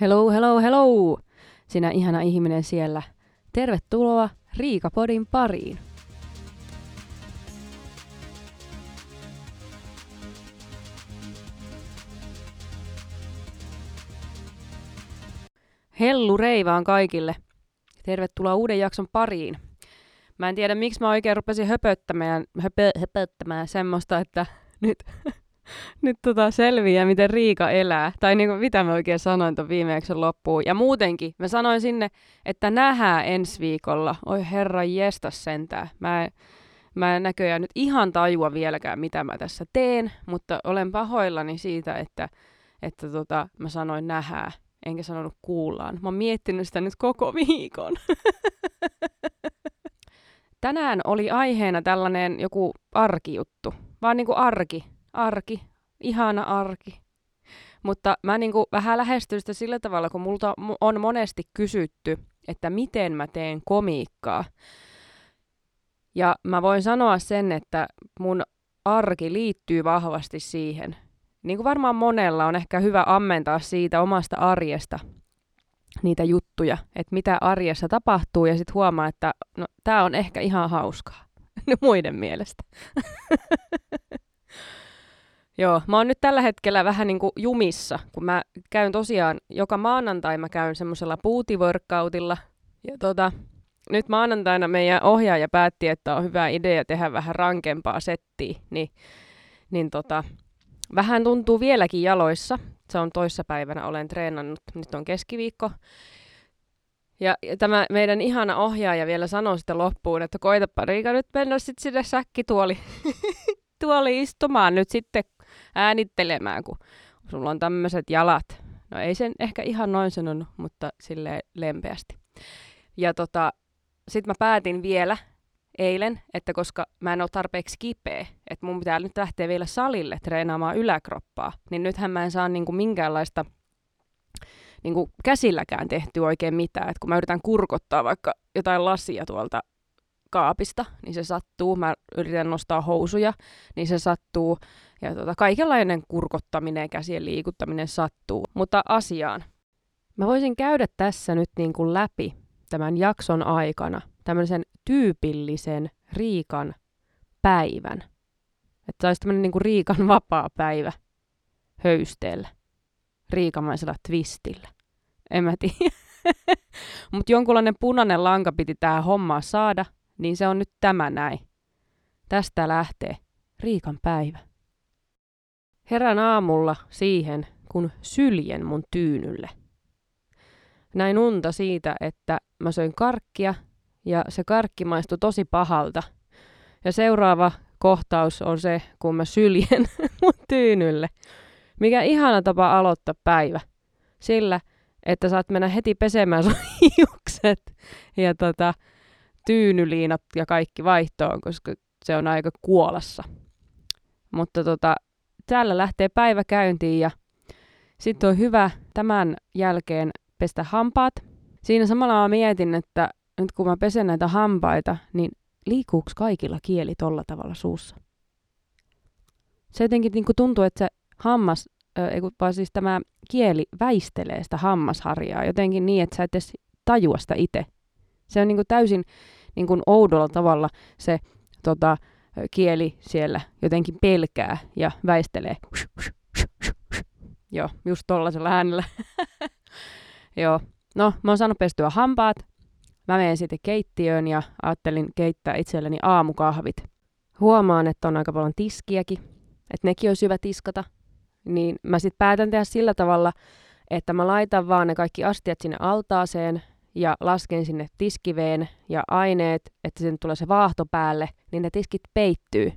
Hello, hello, hello! Sinä ihana ihminen siellä. Tervetuloa Riikapodin pariin. Hellu reivaan kaikille. Tervetuloa uuden jakson pariin. Mä en tiedä, miksi mä oikein rupesin höpöttämään, höpö, höpöttämään semmoista, että nyt nyt tota selviää, miten Riika elää. Tai niinku, mitä mä oikein sanoin tuon viimeksi loppuun. Ja muutenkin, mä sanoin sinne, että nähdään ensi viikolla. Oi herra jesta sentää. Mä en, mä en näköjään nyt ihan tajua vieläkään, mitä mä tässä teen, mutta olen pahoillani siitä, että, että tota, mä sanoin nähää, enkä sanonut kuullaan. Mä oon miettinyt sitä nyt koko viikon. Tänään oli aiheena tällainen joku arkijuttu. Vaan niinku arki, arki, ihana arki. Mutta mä niin kuin vähän lähestyn sitä sillä tavalla, kun multa on monesti kysytty, että miten mä teen komiikkaa. Ja mä voin sanoa sen, että mun arki liittyy vahvasti siihen. Niin kuin varmaan monella on ehkä hyvä ammentaa siitä omasta arjesta niitä juttuja, että mitä arjessa tapahtuu ja sitten huomaa, että no, tämä on ehkä ihan hauskaa muiden mielestä. Joo, mä oon nyt tällä hetkellä vähän niin kuin jumissa, kun mä käyn tosiaan, joka maanantai mä käyn semmoisella puutiworkoutilla. Ja tota, nyt maanantaina meidän ohjaaja päätti, että on hyvä idea tehdä vähän rankempaa settiä, niin, niin tota, vähän tuntuu vieläkin jaloissa. Se on toissapäivänä, olen treenannut, nyt on keskiviikko. Ja, ja tämä meidän ihana ohjaaja vielä sanoi sitten loppuun, että koitapa Riika nyt mennä sitten sinne säkkituoli tuoli istumaan nyt sitten äänittelemään, kun sulla on tämmöiset jalat. No ei sen ehkä ihan noin sanonut, mutta sille lempeästi. Ja tota, sitten mä päätin vielä eilen, että koska mä en ole tarpeeksi kipeä, että mun pitää nyt lähteä vielä salille treenaamaan yläkroppaa, niin nythän mä en saa niinku minkäänlaista niinku käsilläkään tehty oikein mitään. Et kun mä yritän kurkottaa vaikka jotain lasia tuolta kaapista, niin se sattuu. Mä yritän nostaa housuja, niin se sattuu. Ja tota, kaikenlainen kurkottaminen, käsien liikuttaminen sattuu. Mutta asiaan. Mä voisin käydä tässä nyt niin kuin läpi tämän jakson aikana tämmöisen tyypillisen Riikan päivän. Että se olisi tämmöinen niin kuin Riikan vapaa päivä höysteellä. Riikamaisella twistillä. En mä tiedä. Mutta jonkunlainen punainen lanka piti tähän hommaa saada, niin se on nyt tämä näin. Tästä lähtee Riikan päivä. Herän aamulla siihen, kun syljen mun tyynylle. Näin unta siitä, että mä söin karkkia ja se karkki maistui tosi pahalta. Ja seuraava kohtaus on se, kun mä syljen mun tyynylle. Mikä ihana tapa aloittaa päivä. Sillä, että saat mennä heti pesemään sun hiukset. Ja tota, tyynyliinat ja kaikki vaihtoon, koska se on aika kuolassa. Mutta tota, täällä lähtee päivä käyntiin ja sitten on hyvä tämän jälkeen pestä hampaat. Siinä samalla mä mietin, että nyt kun mä pesen näitä hampaita, niin liikkuuko kaikilla kieli tolla tavalla suussa? Se jotenkin niin tuntuu, että se hammas, äh, vaan siis tämä kieli väistelee sitä hammasharjaa jotenkin niin, että sä et edes tajua sitä itse. Se on niin kuin täysin niin kuin oudolla tavalla se tota, kieli siellä jotenkin pelkää ja väistelee. Joo, just tollaisella äänellä. Joo, no mä oon saanut pestyä hampaat. Mä menen sitten keittiöön ja ajattelin keittää itselleni aamukahvit. Huomaan, että on aika paljon tiskiäkin, että nekin olisi hyvä tiskata. Niin mä sitten päätän tehdä sillä tavalla, että mä laitan vaan ne kaikki astiat sinne altaaseen ja lasken sinne tiskiveen ja aineet, että sen tulee se vaahto päälle, niin ne tiskit peittyy.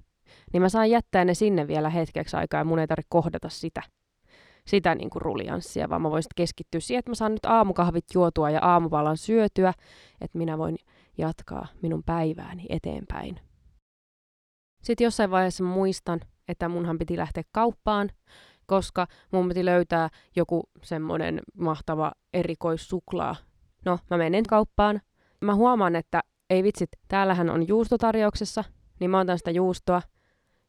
Niin mä saan jättää ne sinne vielä hetkeksi aikaa ja mun ei tarvitse kohdata sitä, sitä niin kuin rulianssia, vaan mä voin keskittyä siihen, että mä saan nyt aamukahvit juotua ja aamupalan syötyä, että minä voin jatkaa minun päivääni eteenpäin. Sitten jossain vaiheessa muistan, että munhan piti lähteä kauppaan, koska mun piti löytää joku semmoinen mahtava erikoissuklaa, No, mä menen kauppaan. Mä huomaan, että ei vitsit, täällähän on juustotarjouksessa, niin mä otan sitä juustoa.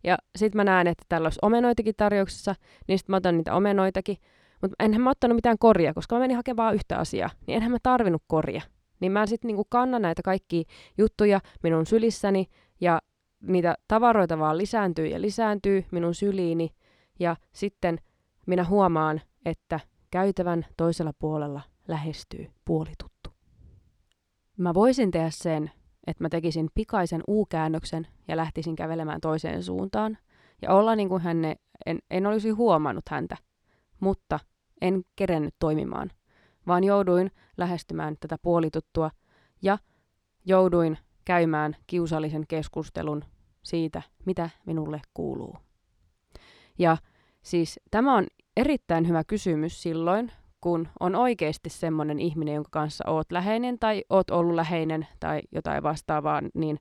Ja sit mä näen, että täällä olisi omenoitakin tarjouksessa, niin sit mä otan niitä omenoitakin. Mutta enhän mä ottanut mitään korjaa, koska mä menin hakemaan yhtä asiaa, niin enhän mä tarvinnut korjaa. Niin mä sitten niinku kannan näitä kaikki juttuja minun sylissäni ja niitä tavaroita vaan lisääntyy ja lisääntyy minun syliini. Ja sitten minä huomaan, että käytävän toisella puolella lähestyy puolituttu. Mä voisin tehdä sen, että mä tekisin pikaisen U-käännöksen ja lähtisin kävelemään toiseen suuntaan. Ja olla niin kuin hänne, en, en olisi huomannut häntä, mutta en kerennyt toimimaan, vaan jouduin lähestymään tätä puolituttua ja jouduin käymään kiusallisen keskustelun siitä, mitä minulle kuuluu. Ja siis tämä on erittäin hyvä kysymys silloin, kun on oikeasti semmoinen ihminen, jonka kanssa oot läheinen tai oot ollut läheinen tai jotain vastaavaa, niin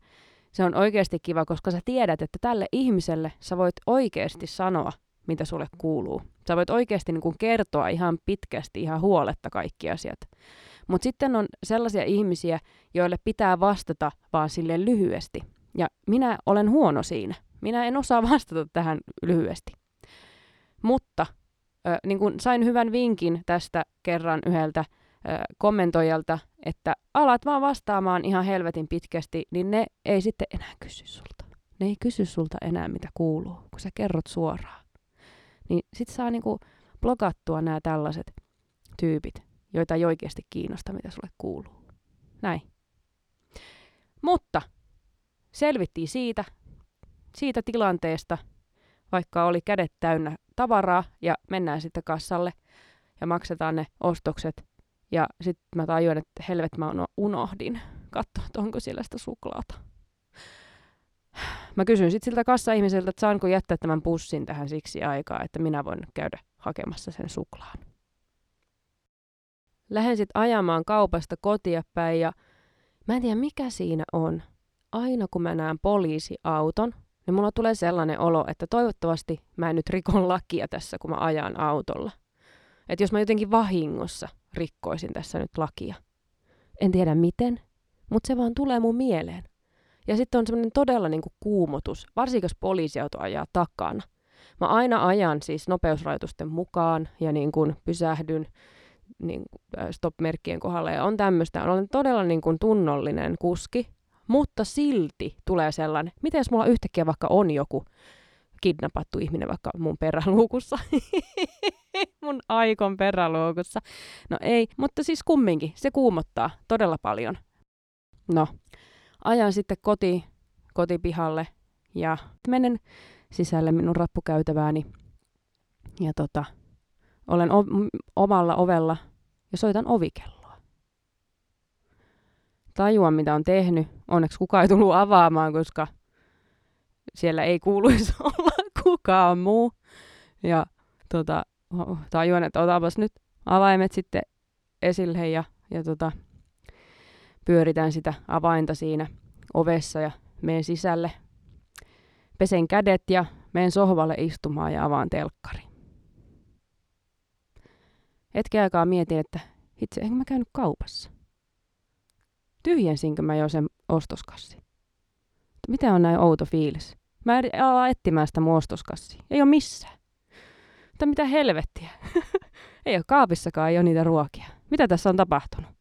se on oikeasti kiva, koska sä tiedät, että tälle ihmiselle sä voit oikeasti sanoa, mitä sulle kuuluu. Sä voit oikeasti niin kuin kertoa ihan pitkästi, ihan huoletta kaikki asiat. Mutta sitten on sellaisia ihmisiä, joille pitää vastata vaan sille lyhyesti. Ja minä olen huono siinä. Minä en osaa vastata tähän lyhyesti. Mutta ö, niin kun sain hyvän vinkin tästä kerran yhdeltä ö, kommentoijalta, että alat vaan vastaamaan ihan helvetin pitkästi, niin ne ei sitten enää kysy sulta. Ne ei kysy sulta enää, mitä kuuluu, kun sä kerrot suoraan. Niin sit saa niinku blokattua nämä tällaiset tyypit, joita ei oikeasti kiinnosta, mitä sulle kuuluu. Näin. Mutta selvittiin siitä, siitä tilanteesta, vaikka oli kädet täynnä tavaraa ja mennään sitten kassalle ja maksetaan ne ostokset. Ja sitten mä tajuan, että helvet mä unohdin katsoa, että onko siellä sitä suklaata. Mä kysyn sitten siltä kassa-ihmiseltä, että saanko jättää tämän pussin tähän siksi aikaa, että minä voin käydä hakemassa sen suklaan. Lähden sitten ajamaan kaupasta kotia päin ja mä en tiedä mikä siinä on. Aina kun mä näen poliisiauton, niin mulla tulee sellainen olo, että toivottavasti mä en nyt rikon lakia tässä, kun mä ajan autolla. Että jos mä jotenkin vahingossa rikkoisin tässä nyt lakia. En tiedä miten, mutta se vaan tulee mun mieleen. Ja sitten on semmoinen todella niin kuin kuumotus, varsinkin jos poliisiauto ajaa takana. Mä aina ajan siis nopeusrajoitusten mukaan ja niin kuin pysähdyn niin äh, stop-merkkien kohdalla ja on tämmöistä. Olen todella niin kuin tunnollinen kuski, mutta silti tulee sellainen, miten jos mulla yhtäkkiä vaikka on joku kidnappattu ihminen vaikka mun peräluukussa. mun aikon peräluukussa. No ei, mutta siis kumminkin, se kuumottaa todella paljon. No, ajan sitten koti, kotipihalle ja menen sisälle minun rappukäytävääni. Ja tota, olen o- omalla ovella ja soitan ovikelloa. Tajuan, mitä on tehnyt. Onneksi kukaan ei tullut avaamaan, koska siellä ei kuuluisi olla kukaan muu. Ja tota, tajuan, että otapas nyt avaimet sitten esille ja, ja tota, pyöritän sitä avainta siinä ovessa ja menen sisälle. Pesen kädet ja menen sohvalle istumaan ja avaan telkkari. Hetken aikaa mietin, että itse enkö mä käynyt kaupassa. Tyhjensinkö mä jo sen ostoskassi? Mitä on näin outo fiilis? Mä alan etsimään sitä mun ostoskassia. Ei ole missään. Mutta mitä helvettiä? ei ole kaapissakaan, ei ole niitä ruokia. Mitä tässä on tapahtunut?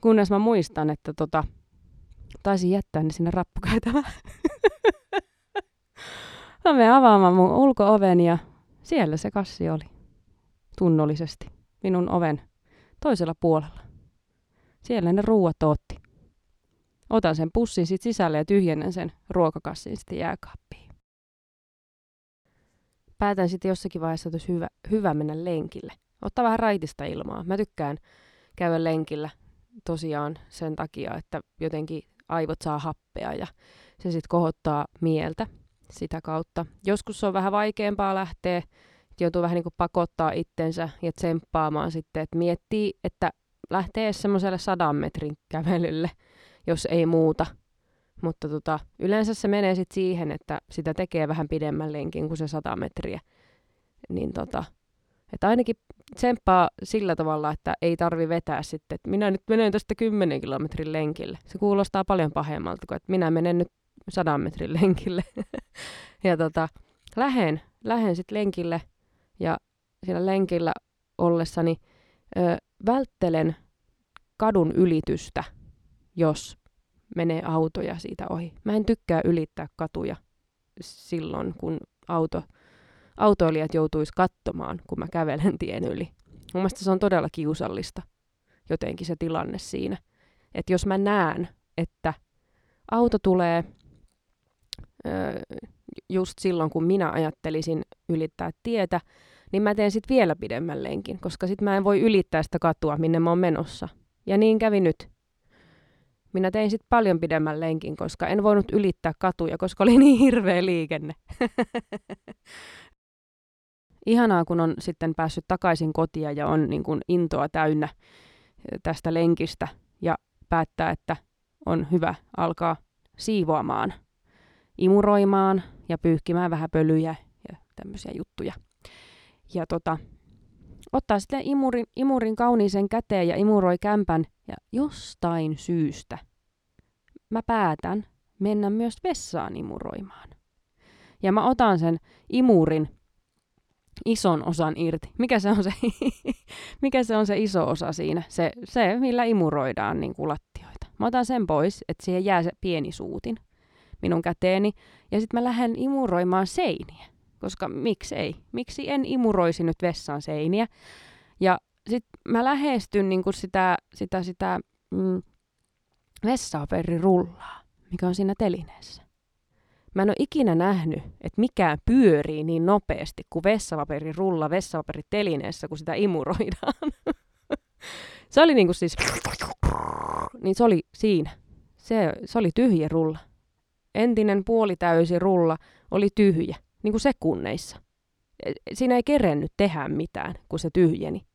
Kunnes mä muistan, että tota, taisin jättää ne sinne rappukäytävään. mä menen avaamaan mun ulko-oven ja siellä se kassi oli. Tunnollisesti. Minun oven toisella puolella. Siellä ne ruuat otti. Otan sen pussin sit sisälle ja tyhjennän sen ruokakassin sitten jääkaappiin. Päätän sitten jossakin vaiheessa, että olisi hyvä, hyvä mennä lenkille. Ottaa vähän raitista ilmaa. Mä tykkään käydä lenkillä tosiaan sen takia, että jotenkin aivot saa happea ja se sitten kohottaa mieltä sitä kautta. Joskus se on vähän vaikeampaa lähteä, joutuu vähän niin kuin pakottaa itsensä ja tsemppaamaan sitten, että miettii, että lähtee semmoiselle sadan metrin kävelylle, jos ei muuta. Mutta tota, yleensä se menee sitten siihen, että sitä tekee vähän pidemmän lenkin kuin se 100 metriä. Niin tota, että ainakin tsemppaa sillä tavalla, että ei tarvi vetää sitten, että minä nyt menen tästä 10 kilometrin lenkille. Se kuulostaa paljon pahemmalta kuin, että minä menen nyt 100 metrin lenkille. ja tota, lähen, lähen sitten lenkille ja siellä lenkillä ollessani ö, välttelen kadun ylitystä, jos menee autoja siitä ohi. Mä en tykkää ylittää katuja silloin, kun auto, autoilijat joutuisi katsomaan, kun mä kävelen tien yli. Mun mielestä se on todella kiusallista jotenkin se tilanne siinä. Että jos mä näen, että auto tulee ö, just silloin, kun minä ajattelisin ylittää tietä, niin mä teen sitten vielä pidemmän lenkin, koska sitten mä en voi ylittää sitä katua, minne mä oon menossa. Ja niin kävi nyt. Minä tein sitten paljon pidemmän lenkin, koska en voinut ylittää katuja, koska oli niin hirveä liikenne. Ihanaa, kun on sitten päässyt takaisin kotia ja on niin kuin intoa täynnä tästä lenkistä ja päättää, että on hyvä alkaa siivoamaan, imuroimaan ja pyyhkimään vähän pölyjä ja tämmöisiä juttuja. Ja tota, ottaa sitten imurin, imurin kauniisen käteen ja imuroi kämpän ja jostain syystä mä päätän mennä myös vessaan imuroimaan. Ja mä otan sen imurin ison osan irti. Mikä se on se, mikä se, on se iso osa siinä? Se, se millä imuroidaan niin lattioita. Mä otan sen pois, että siihen jää se pieni suutin minun käteeni. Ja sitten mä lähden imuroimaan seiniä. Koska miksi ei? Miksi en imuroisi nyt vessan seiniä? Ja sitten mä lähestyn niin kuin sitä, sitä, sitä mm, vessaaperirullaa, mikä on siinä telineessä. Mä en ole ikinä nähnyt, että mikään pyörii niin nopeasti kuin vessapaperin rulla telineessä, kun sitä imuroidaan. se oli niinku siis... Niin se oli siinä. Se, se oli tyhjä rulla. Entinen puolitäysi rulla oli tyhjä, niin kuin sekunneissa. E, siinä ei kerennyt tehdä mitään, kun se tyhjeni.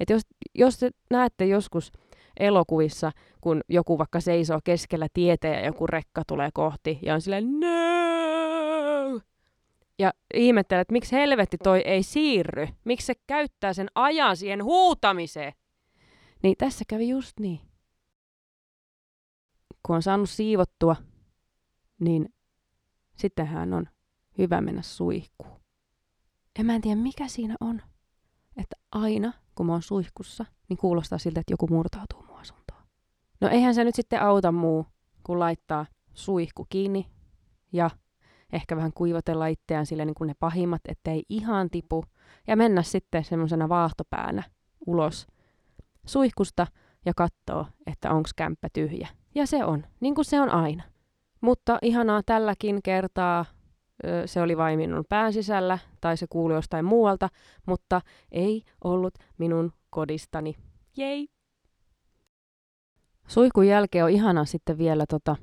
Et jos, jos te näette joskus elokuvissa, kun joku vaikka seisoo keskellä tietä ja joku rekka tulee kohti ja on silleen no! Ja ihmettelee, että miksi helvetti toi ei siirry, miksi se käyttää sen ajan siihen huutamiseen. Niin tässä kävi just niin. Kun on saanut siivottua, niin sittenhän on hyvä mennä suihkuun. Ja mä en tiedä, mikä siinä on. Että aina, kun mä oon suihkussa, niin kuulostaa siltä, että joku murtautuu mun asuntoon. No eihän se nyt sitten auta muu, kun laittaa suihku kiinni ja ehkä vähän kuivotella itseään sille niin kuin ne pahimmat, ettei ihan tipu. Ja mennä sitten semmoisena vaahtopäänä ulos suihkusta ja katsoo, että onko kämppä tyhjä. Ja se on, niin kuin se on aina. Mutta ihanaa tälläkin kertaa se oli vain minun pään sisällä tai se kuului jostain muualta, mutta ei ollut minun kodistani. Jei! Suihkun jälkeen on ihana sitten vielä tota,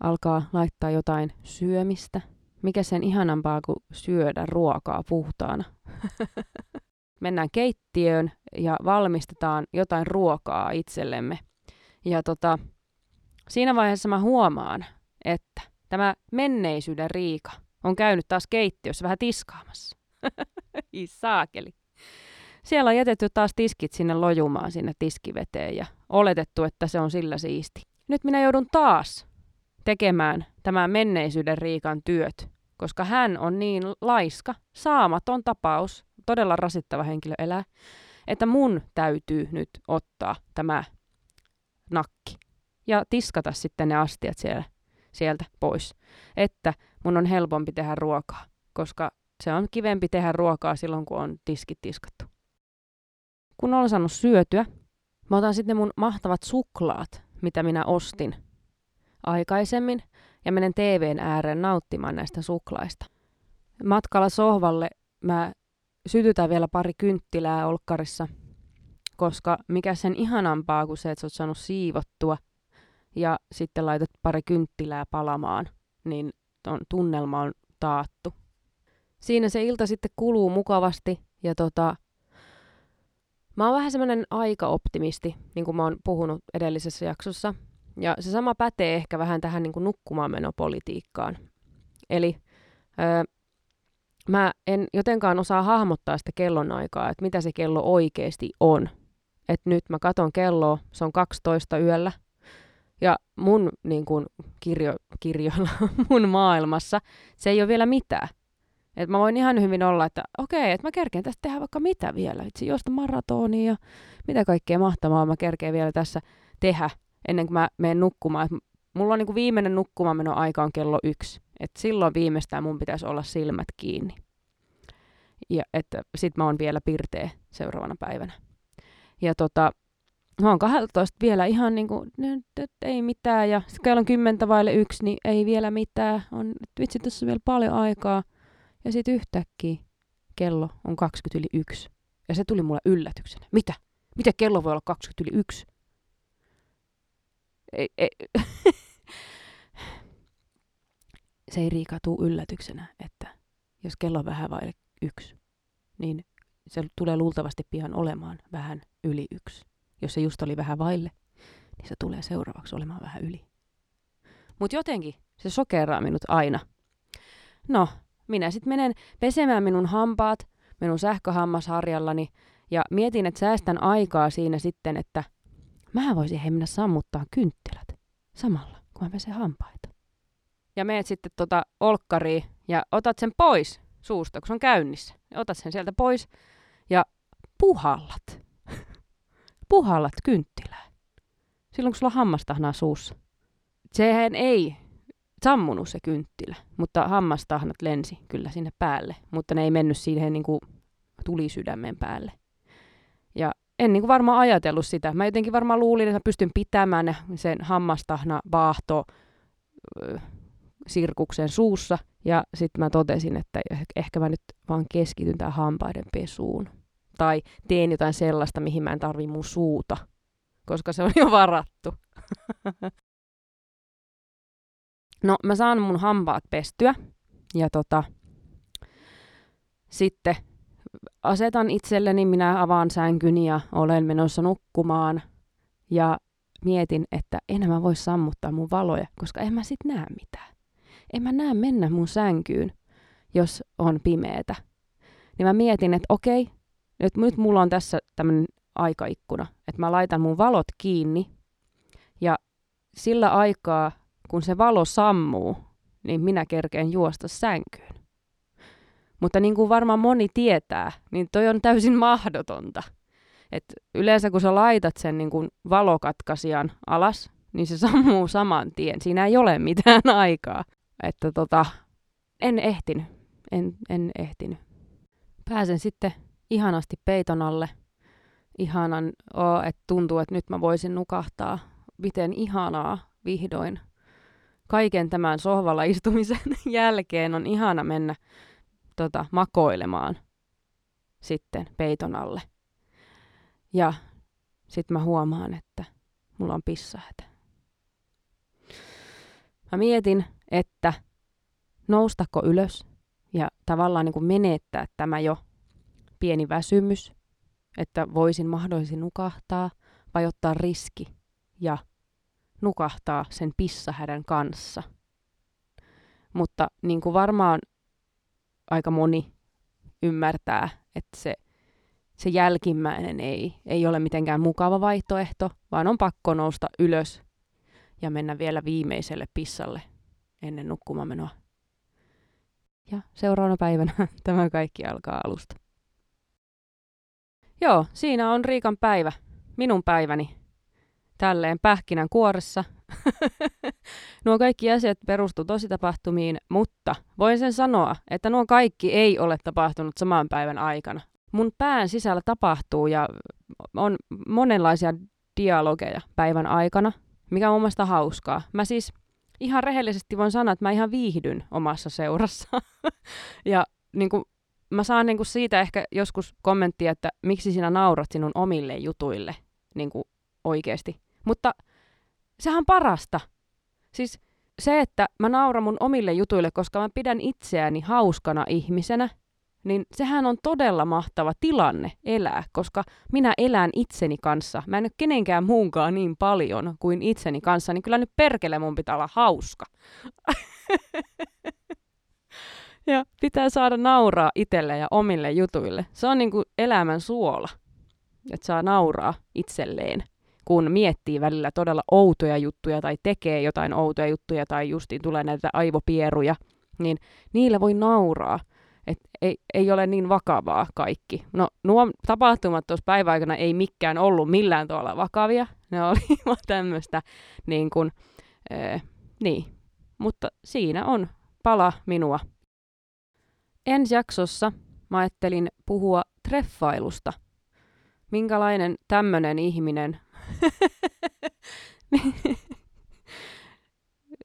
alkaa laittaa jotain syömistä. Mikä sen ihanampaa kuin syödä ruokaa puhtaana. Mennään keittiöön ja valmistetaan jotain ruokaa itsellemme. Ja tota, siinä vaiheessa mä huomaan, että tämä menneisyyden Riika on käynyt taas keittiössä vähän tiskaamassa. saakeli. Siellä on jätetty taas tiskit sinne lojumaan sinne tiskiveteen ja oletettu, että se on sillä siisti. Nyt minä joudun taas tekemään tämän menneisyyden Riikan työt, koska hän on niin laiska, saamaton tapaus, todella rasittava henkilö elää, että mun täytyy nyt ottaa tämä nakki ja tiskata sitten ne astiat siellä sieltä pois, että mun on helpompi tehdä ruokaa, koska se on kivempi tehdä ruokaa silloin, kun on tiskit tiskattu. Kun olen saanut syötyä, mä otan sitten mun mahtavat suklaat, mitä minä ostin aikaisemmin, ja menen TVn ääreen nauttimaan näistä suklaista. Matkalla sohvalle mä sytytän vielä pari kynttilää olkkarissa, koska mikä sen ihanampaa kuin se, että sä oot saanut siivottua ja sitten laitat pari kynttilää palamaan, niin ton tunnelma on taattu. Siinä se ilta sitten kuluu mukavasti ja tota, mä oon vähän semmoinen aikaoptimisti, niin kuin mä oon puhunut edellisessä jaksossa. Ja se sama pätee ehkä vähän tähän niin kuin nukkumaanmenopolitiikkaan. Eli öö, mä en jotenkaan osaa hahmottaa sitä kellonaikaa, että mitä se kello oikeasti on. että nyt mä katon kelloa, se on 12 yöllä, ja mun niin kuin, kirjo, kirjoilla, mun maailmassa, se ei ole vielä mitään. Et mä voin ihan hyvin olla, että okei, että mä kerkeen tästä tehdä vaikka mitä vielä. Itse josta maratonia ja mitä kaikkea mahtavaa mä kerkeen vielä tässä tehdä ennen kuin mä menen nukkumaan. Et mulla on niin kuin viimeinen nukkumaan aika on kello yksi. Et silloin viimeistään mun pitäisi olla silmät kiinni. Ja että sit mä oon vielä pirteä seuraavana päivänä. Ja tota, mä oon 12 vielä ihan niinku, nyt ei mitään, ja sitten on kymmentä vaille yksi, niin ei vielä mitään. On, vitsi, tässä on vielä paljon aikaa. Ja sitten yhtäkkiä kello on 20 yli yksi. Ja se tuli mulle yllätyksenä. Mitä? Mitä kello voi olla 20 yli yksi? Ei, ei. se ei Riika tuu yllätyksenä, että jos kello on vähän vaille yksi, niin se tulee luultavasti pian olemaan vähän yli yksi. Jos se just oli vähän vaille, niin se tulee seuraavaksi olemaan vähän yli. Mutta jotenkin se sokeraa minut aina. No, minä sitten menen pesemään minun hampaat minun sähköhammasharjallani ja mietin, että säästän aikaa siinä sitten, että mä voisin hei mennä sammuttaa kynttilät samalla, kun mä pesen hampaita. Ja meet sitten tota olkkariin ja otat sen pois suusta, kun se on käynnissä. Otat sen sieltä pois ja puhallat. Puhallat kynttilää. Silloin, kun sulla on hammastahnaa suussa. Sehän ei sammunut se kynttilä, mutta hammastahnat lensi kyllä sinne päälle, mutta ne ei mennyt siihen niin kuin tulisydämen päälle. Ja en niin kuin varmaan ajatellut sitä. Mä jotenkin varmaan luulin, että mä pystyn pitämään sen hammastahna vaahto sirkuksen suussa. Ja sitten mä totesin, että ehkä mä nyt vaan keskityn tähän hampaiden pesuun. Tai teen jotain sellaista, mihin mä en tarvi mun suuta, koska se on jo varattu. No, mä saan mun hampaat pestyä ja tota, sitten asetan itselleni, minä avaan sänkyn ja olen menossa nukkumaan ja mietin, että en mä voi sammuttaa mun valoja, koska en mä sit näe mitään. En mä näe mennä mun sänkyyn, jos on pimeetä. Niin mä mietin, että okei, nyt, nyt mulla on tässä tämmönen aikaikkuna, että mä laitan mun valot kiinni ja sillä aikaa kun se valo sammuu, niin minä kerkeen juosta sänkyyn. Mutta niin kuin varmaan moni tietää, niin toi on täysin mahdotonta. Et yleensä kun sä laitat sen niin kuin valokatkaisijan alas, niin se sammuu saman tien. Siinä ei ole mitään aikaa. Että tota, en ehtinyt. En, en ehtinyt. Pääsen sitten ihanasti peiton alle. Ihanan, oh, että tuntuu, että nyt mä voisin nukahtaa. Miten ihanaa vihdoin kaiken tämän sohvalla istumisen jälkeen on ihana mennä tota, makoilemaan sitten peiton alle. Ja sitten mä huomaan, että mulla on pissahätä. Mä mietin, että noustako ylös ja tavallaan niin kuin menettää tämä jo pieni väsymys, että voisin mahdollisesti nukahtaa vai ottaa riski ja nukahtaa sen pissahädän kanssa. Mutta niin kuin varmaan aika moni ymmärtää, että se, se jälkimmäinen ei, ei ole mitenkään mukava vaihtoehto, vaan on pakko nousta ylös ja mennä vielä viimeiselle pissalle ennen nukkumamenoa. Ja seuraavana päivänä tämä kaikki alkaa alusta. Joo, siinä on Riikan päivä, minun päiväni tälleen pähkinän kuoressa. nuo kaikki asiat perustuu tositapahtumiin, mutta voin sen sanoa, että nuo kaikki ei ole tapahtunut saman päivän aikana. Mun pään sisällä tapahtuu ja on monenlaisia dialogeja päivän aikana, mikä on mun mielestä hauskaa. Mä siis ihan rehellisesti voin sanoa, että mä ihan viihdyn omassa seurassa. ja niin kuin, mä saan niin kuin siitä ehkä joskus kommenttia, että miksi sinä naurat sinun omille jutuille niin kuin oikeasti. Mutta sehän on parasta. Siis se, että mä nauran mun omille jutuille, koska mä pidän itseäni hauskana ihmisenä, niin sehän on todella mahtava tilanne elää, koska minä elän itseni kanssa. Mä en ole kenenkään muunkaan niin paljon kuin itseni kanssa, niin kyllä nyt perkele mun pitää olla hauska. ja pitää saada nauraa itselle ja omille jutuille. Se on niin kuin elämän suola, että saa nauraa itselleen kun miettii välillä todella outoja juttuja tai tekee jotain outoja juttuja tai justiin tulee näitä aivopieruja, niin niillä voi nauraa. että ei, ei ole niin vakavaa kaikki. No nuo tapahtumat tuossa päiväaikana ei mikään ollut millään tavalla vakavia. Ne oli vaan tämmöistä niin kuin, ee, niin. Mutta siinä on pala minua. Ensi jaksossa mä ajattelin puhua treffailusta. Minkälainen tämmöinen ihminen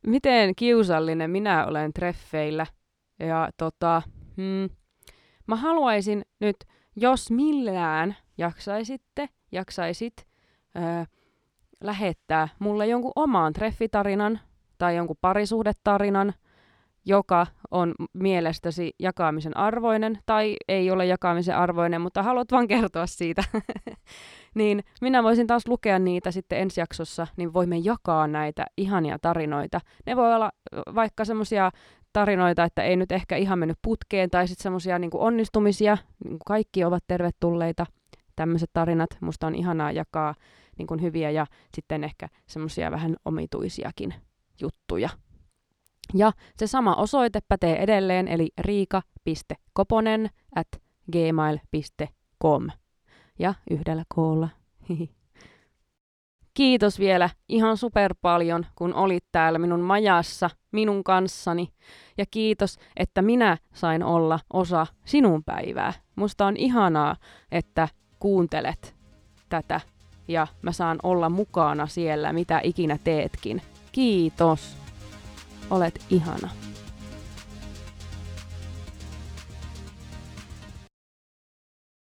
miten kiusallinen minä olen treffeillä. Ja tota, hmm, mä haluaisin nyt, jos millään jaksaisitte, jaksaisit öö, lähettää mulle jonkun omaan treffitarinan tai jonkun parisuhdetarinan, joka on mielestäsi jakamisen arvoinen tai ei ole jakamisen arvoinen, mutta haluat vaan kertoa siitä, niin minä voisin taas lukea niitä sitten ensi jaksossa, niin voimme jakaa näitä ihania tarinoita. Ne voi olla vaikka semmoisia tarinoita, että ei nyt ehkä ihan mennyt putkeen, tai sitten semmoisia niin onnistumisia, niin kaikki ovat tervetulleita, tämmöiset tarinat. Musta on ihanaa jakaa niin hyviä ja sitten ehkä semmoisia vähän omituisiakin juttuja. Ja se sama osoite pätee edelleen, eli riika.koponen at gmail.com. Ja yhdellä koolla. Kiitos vielä ihan super paljon, kun olit täällä minun majassa, minun kanssani. Ja kiitos, että minä sain olla osa sinun päivää. Musta on ihanaa, että kuuntelet tätä ja mä saan olla mukana siellä, mitä ikinä teetkin. Kiitos. Olet ihana.